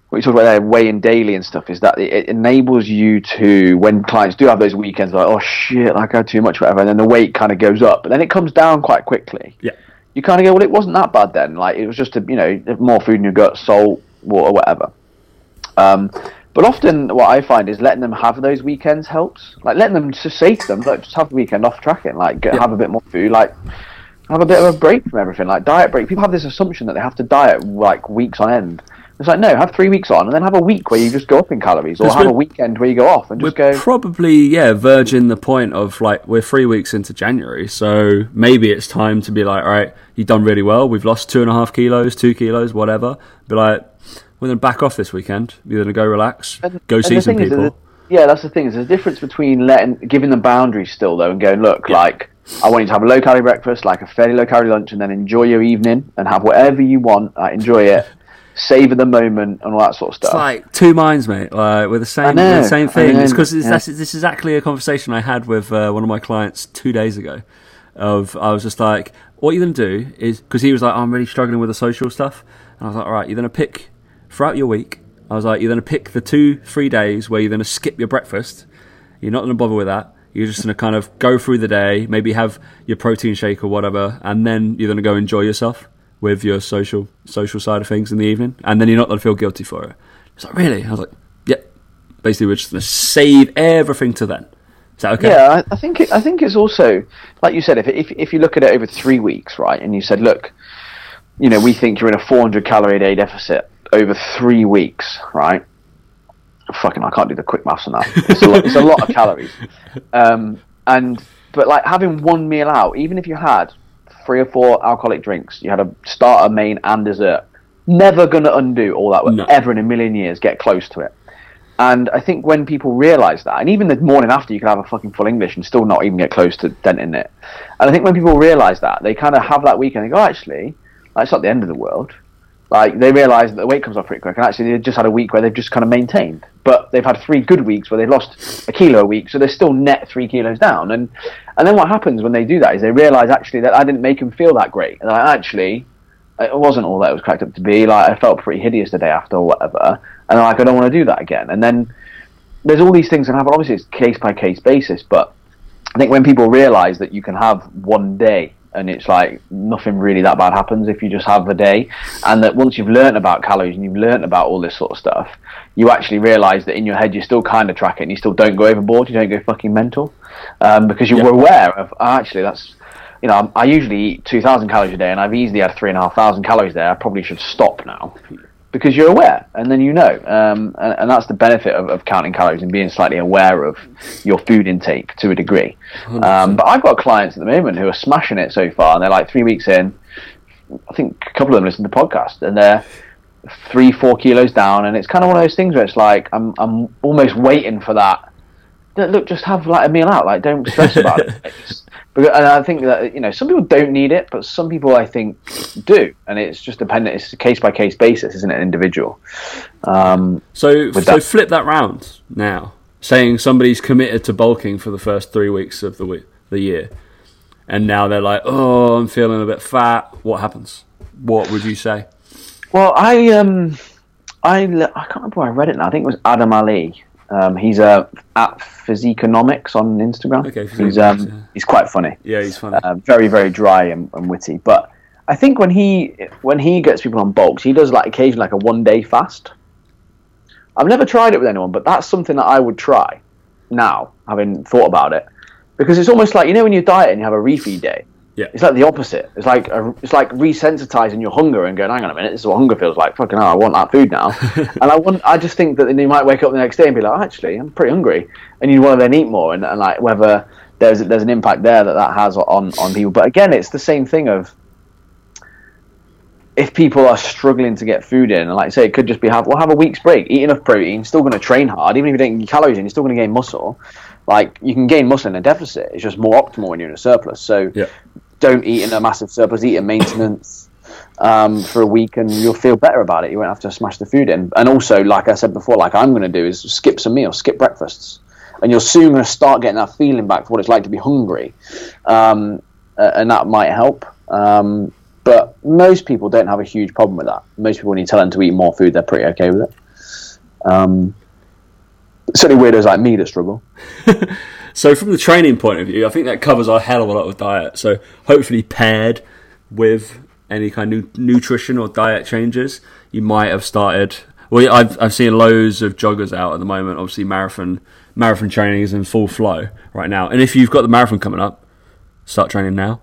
what you talk about there, weighing daily and stuff, is that it enables you to, when clients do have those weekends, like, oh shit, I had too much, whatever, and then the weight kind of goes up, but then it comes down quite quickly. Yeah. You kind of go, well, it wasn't that bad then. Like, it was just, a, you know, more food in your gut, salt, water, whatever. Um, but often, what I find is letting them have those weekends helps. Like letting them just say to them, like, just have the weekend off tracking, like get, yeah. have a bit more food, like have a bit of a break from everything, like diet break. People have this assumption that they have to diet like weeks on end. It's like no, have three weeks on, and then have a week where you just go up in calories, or have a weekend where you go off and just go. Probably, yeah, verging the point of like we're three weeks into January, so maybe it's time to be like, all right, you've done really well. We've lost two and a half kilos, two kilos, whatever. Be like, we're going to back off this weekend. We're going to go relax, and, go see some people. Yeah, that's the thing. There's a difference between letting, giving them boundaries still though, and going, look, yeah. like I want you to have a low calorie breakfast, like a fairly low calorie lunch, and then enjoy your evening and have whatever you want. Like, enjoy it savor the moment and all that sort of stuff. It's like two minds, mate. Like with the same, with the same thing. It's because yeah. this is exactly a conversation I had with uh, one of my clients two days ago. Of I was just like, what you're gonna do is because he was like, oh, I'm really struggling with the social stuff, and I was like, all right, you're gonna pick throughout your week. I was like, you're gonna pick the two, three days where you're gonna skip your breakfast. You're not gonna bother with that. You're just gonna kind of go through the day, maybe have your protein shake or whatever, and then you're gonna go enjoy yourself with your social social side of things in the evening, and then you're not going to feel guilty for it. It's like really? I was like, yep. Basically, we're just going to save everything to then. Is that okay? Yeah, I, I think it, I think it's also like you said. If, if if you look at it over three weeks, right, and you said, look, you know, we think you're in a 400 calorie a day deficit over three weeks, right? Fucking, I can't do the quick maths on that. It's a lot, it's a lot of calories. Um, and but like having one meal out, even if you had three or four alcoholic drinks. You had a starter, main, and dessert. Never going to undo all that no. ever in a million years. Get close to it. And I think when people realise that, and even the morning after, you could have a fucking full English and still not even get close to denting it. And I think when people realise that, they kind of have that weekend and go, actually, that's not the end of the world. Like they realise that the weight comes off pretty quick, and actually they've just had a week where they've just kind of maintained. But they've had three good weeks where they've lost a kilo a week, so they're still net three kilos down. And and then what happens when they do that is they realise actually that I didn't make them feel that great, and I actually it wasn't all that it was cracked up to be. Like I felt pretty hideous the day after or whatever, and like I don't want to do that again. And then there's all these things that happen. Obviously, it's case by case basis, but I think when people realise that you can have one day and it's like nothing really that bad happens if you just have a day. And that once you've learned about calories and you've learned about all this sort of stuff you actually realize that in your head you still kind of track it and you still don't go overboard you don't go fucking mental. Um, because you're aware of oh, actually that's you know I usually eat 2000 calories a day and I've easily had three and a half thousand calories there. I probably should stop now because you're aware and then you know. Um, and, and, that's the benefit of, of, counting calories and being slightly aware of your food intake to a degree. Um, but i've got clients at the moment who are smashing it so far and they're like three weeks in i think a couple of them listen to the podcast and they're three four kilos down and it's kind of one of those things where it's like i'm, I'm almost waiting for that look just have like a meal out like don't stress about it and I think that you know some people don't need it, but some people I think do, and it's just dependent. It's a case by case basis, isn't it? Individual. Um, so so that. flip that round now, saying somebody's committed to bulking for the first three weeks of the week, the year, and now they're like, oh, I'm feeling a bit fat. What happens? What would you say? Well, I um, I I can't remember where I read it now. I think it was Adam Ali um, he's uh, at Physiqonomics on Instagram. Okay, he's um, yeah. he's quite funny. Yeah, he's funny. Uh, very very dry and, and, witty. But I think when he when he gets people on bulks, he does like occasionally like a one day fast. I've never tried it with anyone, but that's something that I would try now, having thought about it, because it's almost like you know when you diet and you have a refeed day. Yeah. It's like the opposite. It's like a, it's like resensitizing your hunger and going, hang on a minute, this is what hunger feels like. Fucking hell, I want that food now. and I want, I just think that then you might wake up the next day and be like, oh, actually, I'm pretty hungry, and you want to then eat more, and, and like whether there's there's an impact there that that has on on people. But again, it's the same thing of if people are struggling to get food in, and like I say, it could just be have well have a week's break, eat enough protein, still going to train hard, even if you don't get calories in, you're still going to gain muscle. Like you can gain muscle in a deficit. It's just more optimal when you're in a surplus. So Yeah. Don't eat in a massive surplus. Eat in maintenance um, for a week, and you'll feel better about it. You won't have to smash the food in. And also, like I said before, like I'm going to do is skip some meals, skip breakfasts, and you're soon going to start getting that feeling back for what it's like to be hungry, um, and that might help. Um, but most people don't have a huge problem with that. Most people, when you tell them to eat more food, they're pretty okay with it. Um, certainly weirdos like me that struggle. So from the training point of view, I think that covers a hell of a lot of diet. So hopefully paired with any kind of nutrition or diet changes, you might have started. Well, I've I've seen loads of joggers out at the moment. Obviously, marathon marathon training is in full flow right now. And if you've got the marathon coming up, start training now.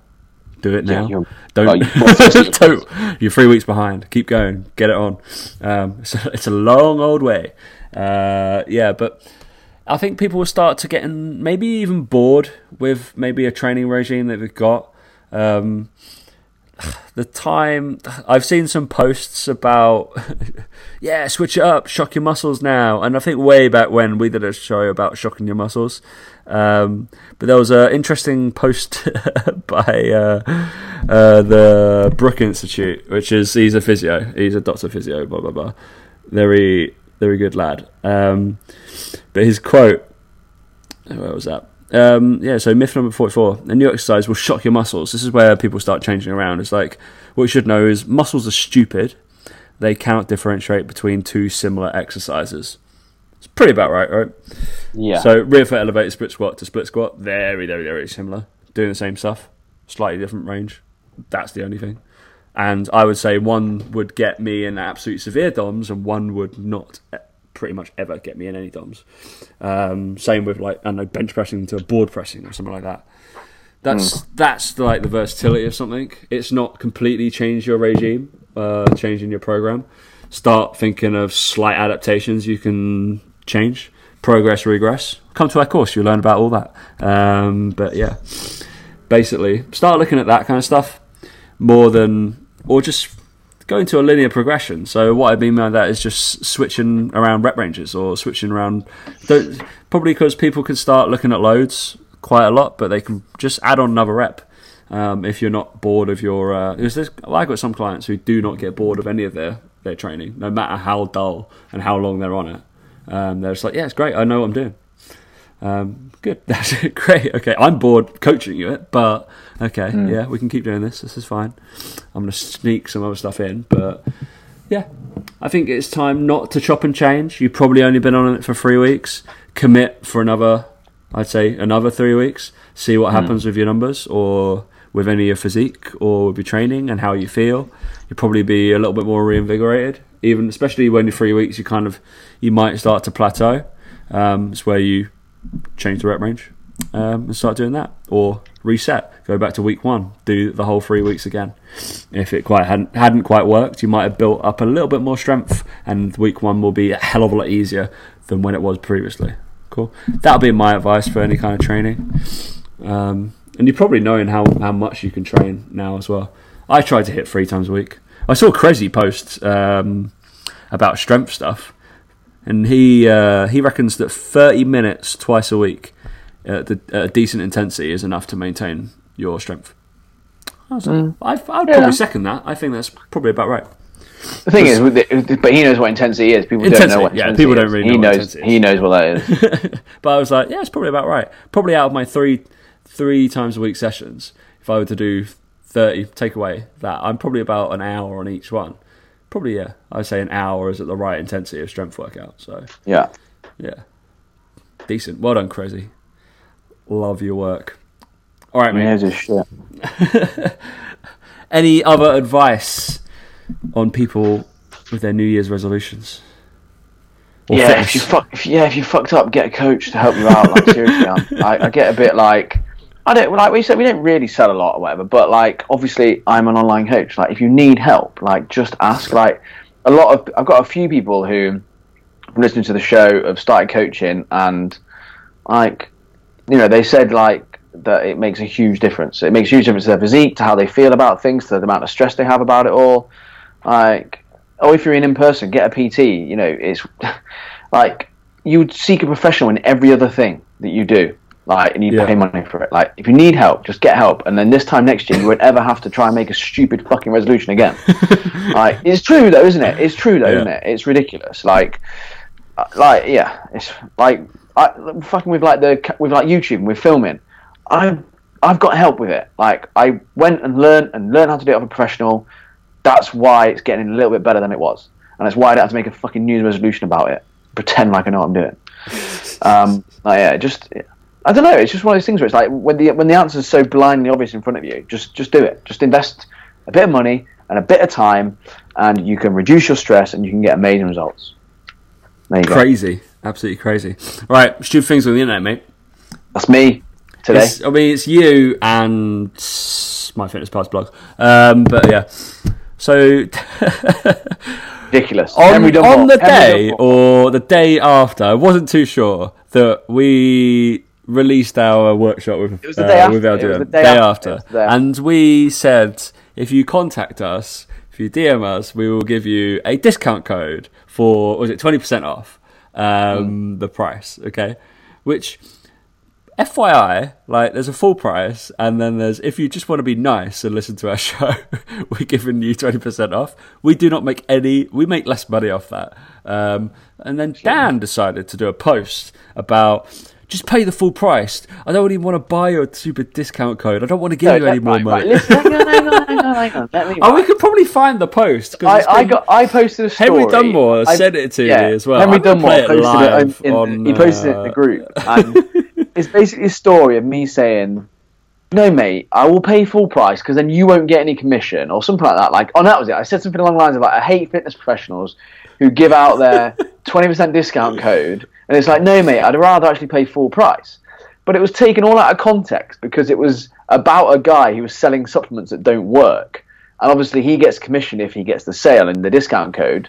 Do it Yeah, now. you're- don't you- don't. You're three weeks behind. Keep going. Get it on. Um, it's, a, it's a long old way. Uh, yeah, but I think people will start to get maybe even bored with maybe a training regime that they've got. Um, the time I've seen some posts about, yeah, switch it up, shock your muscles now. And I think way back when we did a show about shocking your muscles. Um, but there was an interesting post by uh, uh, the Brook Institute, which is he's a physio, he's a doctor physio, blah blah blah. Very very good lad. Um, but his quote, where was that? Um, yeah, so myth number 44 a new exercise will shock your muscles. This is where people start changing around. It's like, what you should know is muscles are stupid. They cannot differentiate between two similar exercises. It's pretty about right, right? Yeah. So rear foot elevated split squat to split squat, very, very, very similar. Doing the same stuff, slightly different range. That's the only thing. And I would say one would get me in absolute severe DOMs, and one would not pretty much ever get me in any DOMs. Um, same with like I know bench pressing to board pressing or something like that. That's that's like the versatility of something. It's not completely change your regime, uh, changing your program. Start thinking of slight adaptations you can change, progress, regress. Come to our course, you'll learn about all that. Um, but yeah, basically, start looking at that kind of stuff more than, or just go into a linear progression. So what I mean by that is just switching around rep ranges or switching around. Probably because people can start looking at loads quite a lot, but they can just add on another rep. Um, if you're not bored of your, uh, because there's, well, I've got some clients who do not get bored of any of their their training, no matter how dull and how long they're on it. Um, they're just like, yeah, it's great. I know what I'm doing. Um, good. That's great. Okay, I'm bored coaching you it, but okay, yeah, we can keep doing this. This is fine. I'm going to sneak some other stuff in, but yeah, I think it's time not to chop and change. You've probably only been on it for three weeks. Commit for another, I'd say, another three weeks. See what happens with your numbers or with any of your physique or with your training and how you feel. You'll probably be a little bit more reinvigorated. Even especially when you're three weeks, you kind of you might start to plateau. Um, it's where you change the rep range um, and start doing that, or reset, go back to week one, do the whole three weeks again. If it quite hadn't hadn't quite worked, you might have built up a little bit more strength, and week one will be a hell of a lot easier than when it was previously. Cool. That'll be my advice for any kind of training. Um, and you're probably knowing how, how much you can train now as well. I try to hit three times a week. I saw Crazy post um, about strength stuff, and he uh, he reckons that 30 minutes twice a week at, the, at a decent intensity is enough to maintain your strength. I was like, I, I'd Yeah. probably second that. I think that's probably about right. The thing is, with but he knows what intensity is. People don't know what yeah, intensity people don't is. really he know what knows. intensity is. He knows what that is. but I was like, yeah, it's probably about right. Probably out of my three three times a week sessions, if I were to do thirty, take away that, I'm probably about an hour on each one. Probably yeah, I'd say an hour is at the right intensity of strength workout. So yeah. yeah, decent. Well done, crazy. Love your work. All right, He mate. knows his shit. any other advice on people with their New Year's resolutions? Or yeah, fitness? if you fuck, if, yeah, if you fucked up, get a coach to help you out. Like seriously, I, I get a bit like I don't like we said we don't really sell a lot or whatever, but like obviously I'm an online coach. Like if you need help, like just ask. Like a lot of I've got a few people who listening to the show have started coaching and like you know they said like that it makes a huge difference. It makes a huge difference to their physique, to how they feel about things, to the amount of stress they have about it all. Like, oh, if you're in in person, get a PT. You know, it's like you'd seek a professional in every other thing that you do. Like, and you Yeah. pay money for it. Like, if you need help, just get help, and then this time next year, you won't ever have to try and make a stupid fucking resolution again. like, it's true though, isn't it? It's true though, Yeah. isn't it? It's ridiculous. Like, uh, like yeah, it's like I, fucking with like the with like YouTube and with filming. I've I've got help with it. Like I went and learned and learned how to do it with a professional. That's why it's getting a little bit better than it was, and that's why I don't have to make a fucking New Year's resolution about it. Pretend like I know what I'm doing. Um, like, yeah, just I don't know. It's just one of those things where it's like when the when the answer is so blindly obvious in front of you, just just do it. Just invest a bit of money and a bit of time, and you can reduce your stress and you can get amazing results. You go. crazy, absolutely crazy. Right, stupid things on the internet, mate. That's me today. It's, I mean, it's you and MyFitnessPal's blog. Um, but yeah, so Ridiculous. on, on the Henry day or the day after, I wasn't too sure that we released our workshop with, was the day uh, after. with It was LDM. the day day after. after. The day after. And we said if you contact us, if you DM us, we will give you a discount code for was it twenty percent off um, the price? Okay, which FYI, like there's a full price, and then there's if you just want to be nice and listen to our show, we're giving you twenty percent off. We do not make any, we make less money off that. Um, and then Dan decided to do a post about just pay the full price. I don't even want to buy your stupid discount code. I don't want to give No, you any more right, money. right, listen, hang on, hang on, hang on, hang on. Let me. Oh, we could probably find the post. 'cause it's I, I got. I posted a story. Henry Dunmore I- sent it to yeah, me as well. Henry I'm Dunmore it posted it in, in- on, he posted it in the uh, group, and it's basically a story of me saying, "No, mate, I will pay full price because then you won't get any commission or something like that." Like, oh, that was it. I said something along the lines of like, "I hate fitness professionals who give out their twenty percent discount code," and it's like, "No, mate, I'd rather actually pay full price." But it was taken all out of context because it was about a guy who was selling supplements that don't work. And obviously, he gets commission if he gets the sale and the discount code.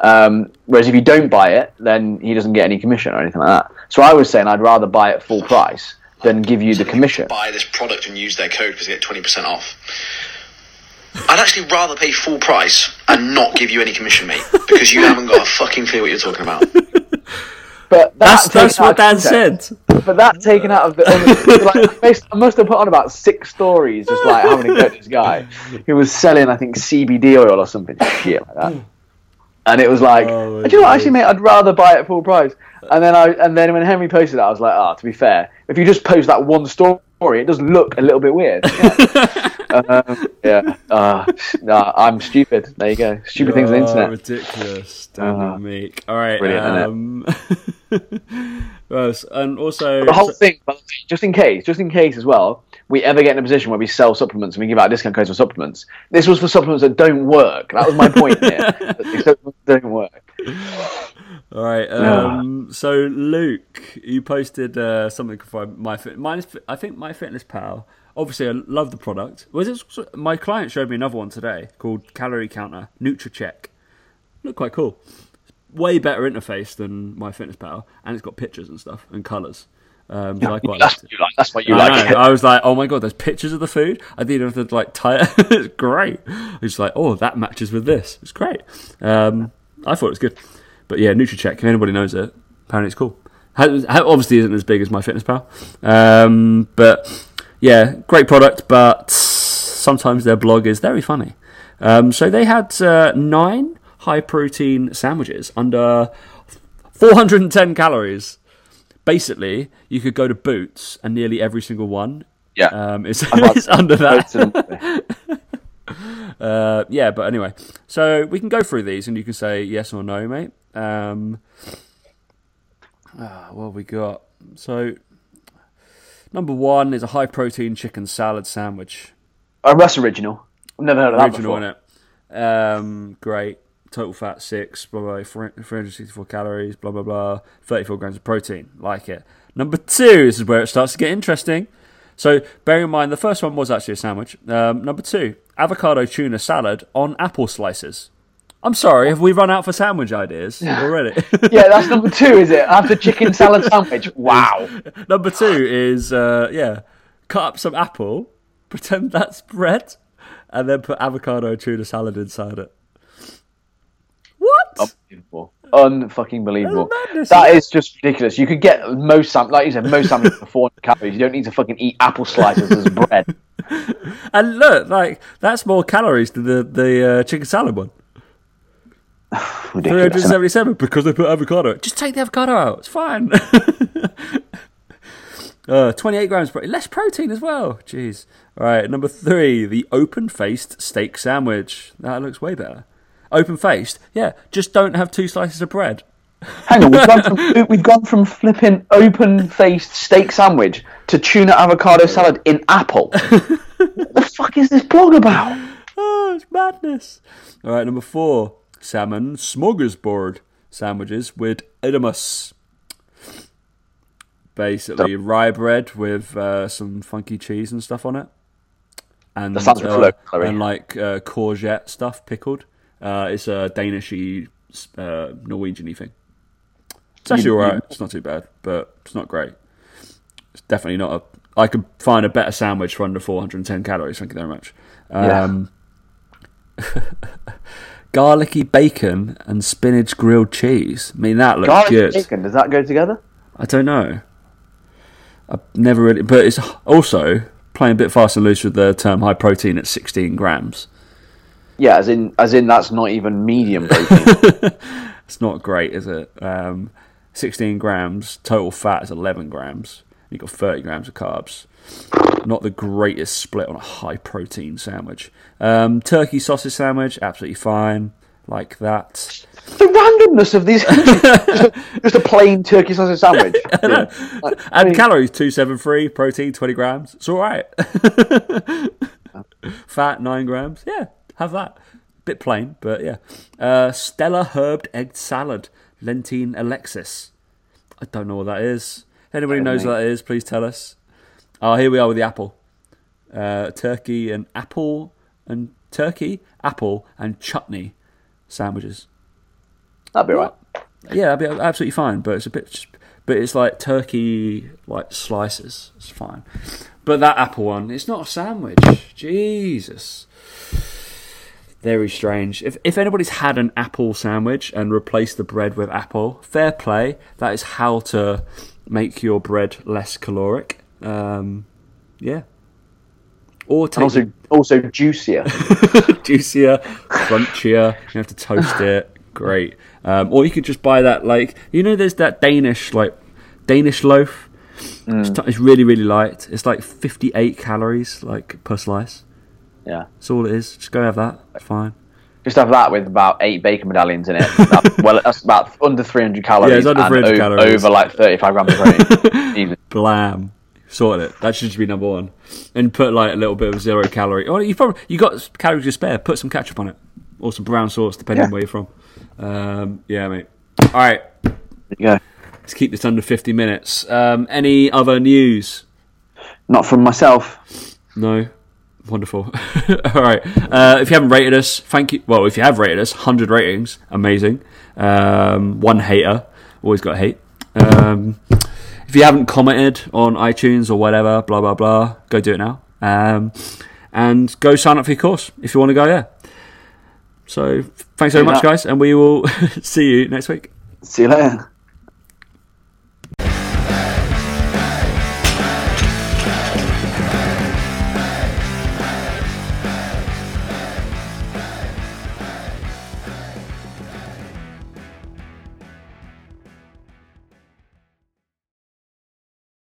Um, whereas if you don't buy it, then he doesn't get any commission or anything like that. So I was saying I'd rather buy it full price than give you the commission. buy this product and use their code because they get 20% off. I'd actually rather pay full price and not give you any commission, mate, because you haven't got a fucking clue what you're talking about. But That's that that's taken out what of Dan context- said. But that taken out of the, like, based- I must have put on about six stories, just like having a go this guy who was selling, I think, CBD oil or something shit like that. And it was like, Oh, do you know what? Actually, mate, I'd rather buy it at full price. And then I, and then when Henry posted that, I was like, ah, to be fair, if you just post that one story, it does look a little bit weird. Yeah, um, yeah. Uh, nah, I'm stupid. There you go. Stupid things on the Oh, internet. ridiculous, Daniel Uh, Meek. All right, brilliant, um, well, and also the whole thing, by the way, just in case, just in case as well, we ever get in a position where we sell supplements and we give out discount codes for supplements. This was for supplements that don't work. That was my point here. don't work. All right. Um, so Luke, you posted uh, something for my fit. Mine is, I think MyFitnessPal. Obviously, I love the product. Was it my client showed me another one today called Calorie Counter Nutracheck. Looked quite cool. Way better interface than MyFitnessPal, and it's got pictures and stuff and colours. Um, so I quite That's liked what it. you like. That's what you I, like. know. I was like, oh my god, there's pictures of the food. I didn't have to like tie it. it's great. It's like, oh, that matches with this. It's great. Um, I thought it was good. But yeah, Nutracheck. If anybody knows it, apparently it's cool. Has, ha- obviously isn't as big as my MyFitnessPal, um, but yeah, great product. But sometimes their blog is very funny. Um, so they had uh, nine high protein sandwiches under 410 calories. Basically, you could go to Boots and nearly every single one Yeah. um, is, is under that. Uh, yeah, but anyway, so we can go through these and you can say yes or no, mate. Um, ah, what have we got? So, number one is a high protein chicken salad sandwich. Oh, that's original. I've Never heard of that original before. in it. Um, great. Total fat six, blah blah, three- 364 calories, blah blah blah, 34 grams of protein. Like it. Number two, this is where it starts to get interesting. So, bear in mind, the first one was actually a sandwich. Um, number two, avocado tuna salad on apple slices. I'm sorry, have we run out for sandwich ideas already? Yeah, that's number two, is it? After chicken salad sandwich. Wow. Number two is uh, yeah, cut up some apple, pretend that's bread, and then put avocado tuna salad inside it. Unbelievable. Unfucking believable. Madness, That is just ridiculous. You could get most sam like you said, most sandwiches for 400 calories. You don't need to fucking eat apple slices as bread. And look, like that's more calories than the the uh, chicken salad one. Three Ridiculous. hundred isn't it? seventy-seven because they put avocado. Just take the avocado out. It's fine. uh, Twenty-eight grams, pro- less protein as well. Jeez. All right, number three, the open-faced steak sandwich. That looks way better. Open-faced, yeah. Just don't have two slices of bread. Hang on, we've gone from we've gone from flipping open-faced steak sandwich to tuna avocado salad in apple. what the fuck is this blog about? Oh, it's madness. All right, number four, salmon smorgasbord sandwiches with edemus. Basically, rye bread with uh, some funky cheese and stuff on it, and uh, and like uh, courgette stuff pickled. Uh, it's a Danishy, uh, Norwegian-y thing. It's actually alright. you- It's not too bad, but it's not great. It's definitely not a. I could find a better sandwich for under 410 calories. Thank you very much. Yeah. Um, garlicky bacon and spinach grilled cheese. I mean, that looks Garlic good. chicken, does that go together? I don't know. I've never really, but it's also playing a bit fast and loose with the term high protein at 16 grams. Yeah, as in as in that's not even medium protein. It's not great, is it? Um, 16 grams, total fat is 11 grams. You've got 30 grams of carbs. Not the greatest split on a high protein sandwich. Um, turkey sausage sandwich, absolutely fine. Like that. the randomness of these just a plain turkey sausage sandwich. Yeah. Like, I And mean, calories 273, protein 20 grams. It's all right. Fat 9 grams. Yeah, have that. Bit plain, but yeah. Uh, Stella herbed egg salad, Lentine Alexis. I don't know what that is. Anybody Don't knows know. what that is, please tell us. Oh, here we are with the apple. Uh, turkey and apple and turkey, apple and chutney sandwiches. that'd be right. Yeah, that'd be absolutely fine. But it's a bit, but it's like turkey like slices. It's fine. But that apple one, it's not a sandwich. Jesus, very strange. If if anybody's had an apple sandwich and replaced the bread with apple, fair play. That is how to make your bread less caloric. Um, yeah. Or take also also juicier. juicier, crunchier. You have to toast it. Great. Um, or you could just buy that like you know there's that Danish like Danish loaf. It's, t- it's really really light. It's like 58 calories like per slice. Yeah. That's all it is. Just go have that. It's fine. Just have that with about eight bacon medallions in it. That- well, that's about under 300 calories. Yeah, it's under and 300 o- calories. Over like 35 grams of protein. Blam. Sorted it. That should just be number one. And put like a little bit of zero calorie. Or you probably you got calories to spare. Put some ketchup on it, or some brown sauce, depending on where you're from. Um, yeah, mate. All right. There you go. Let's keep this under 50 minutes. Um, any other news? Not from myself. No. Wonderful. All right. Uh, if you haven't rated us, thank you. Well, if you have rated us, 100 ratings. Amazing. Um, one hater. Always got hate. Um, if you haven't commented on iTunes or whatever, blah, blah, blah, go do it now. Um, and go sign up for your course if you want to go, yeah. So thanks very much, guys, and we will see you next week. See you later.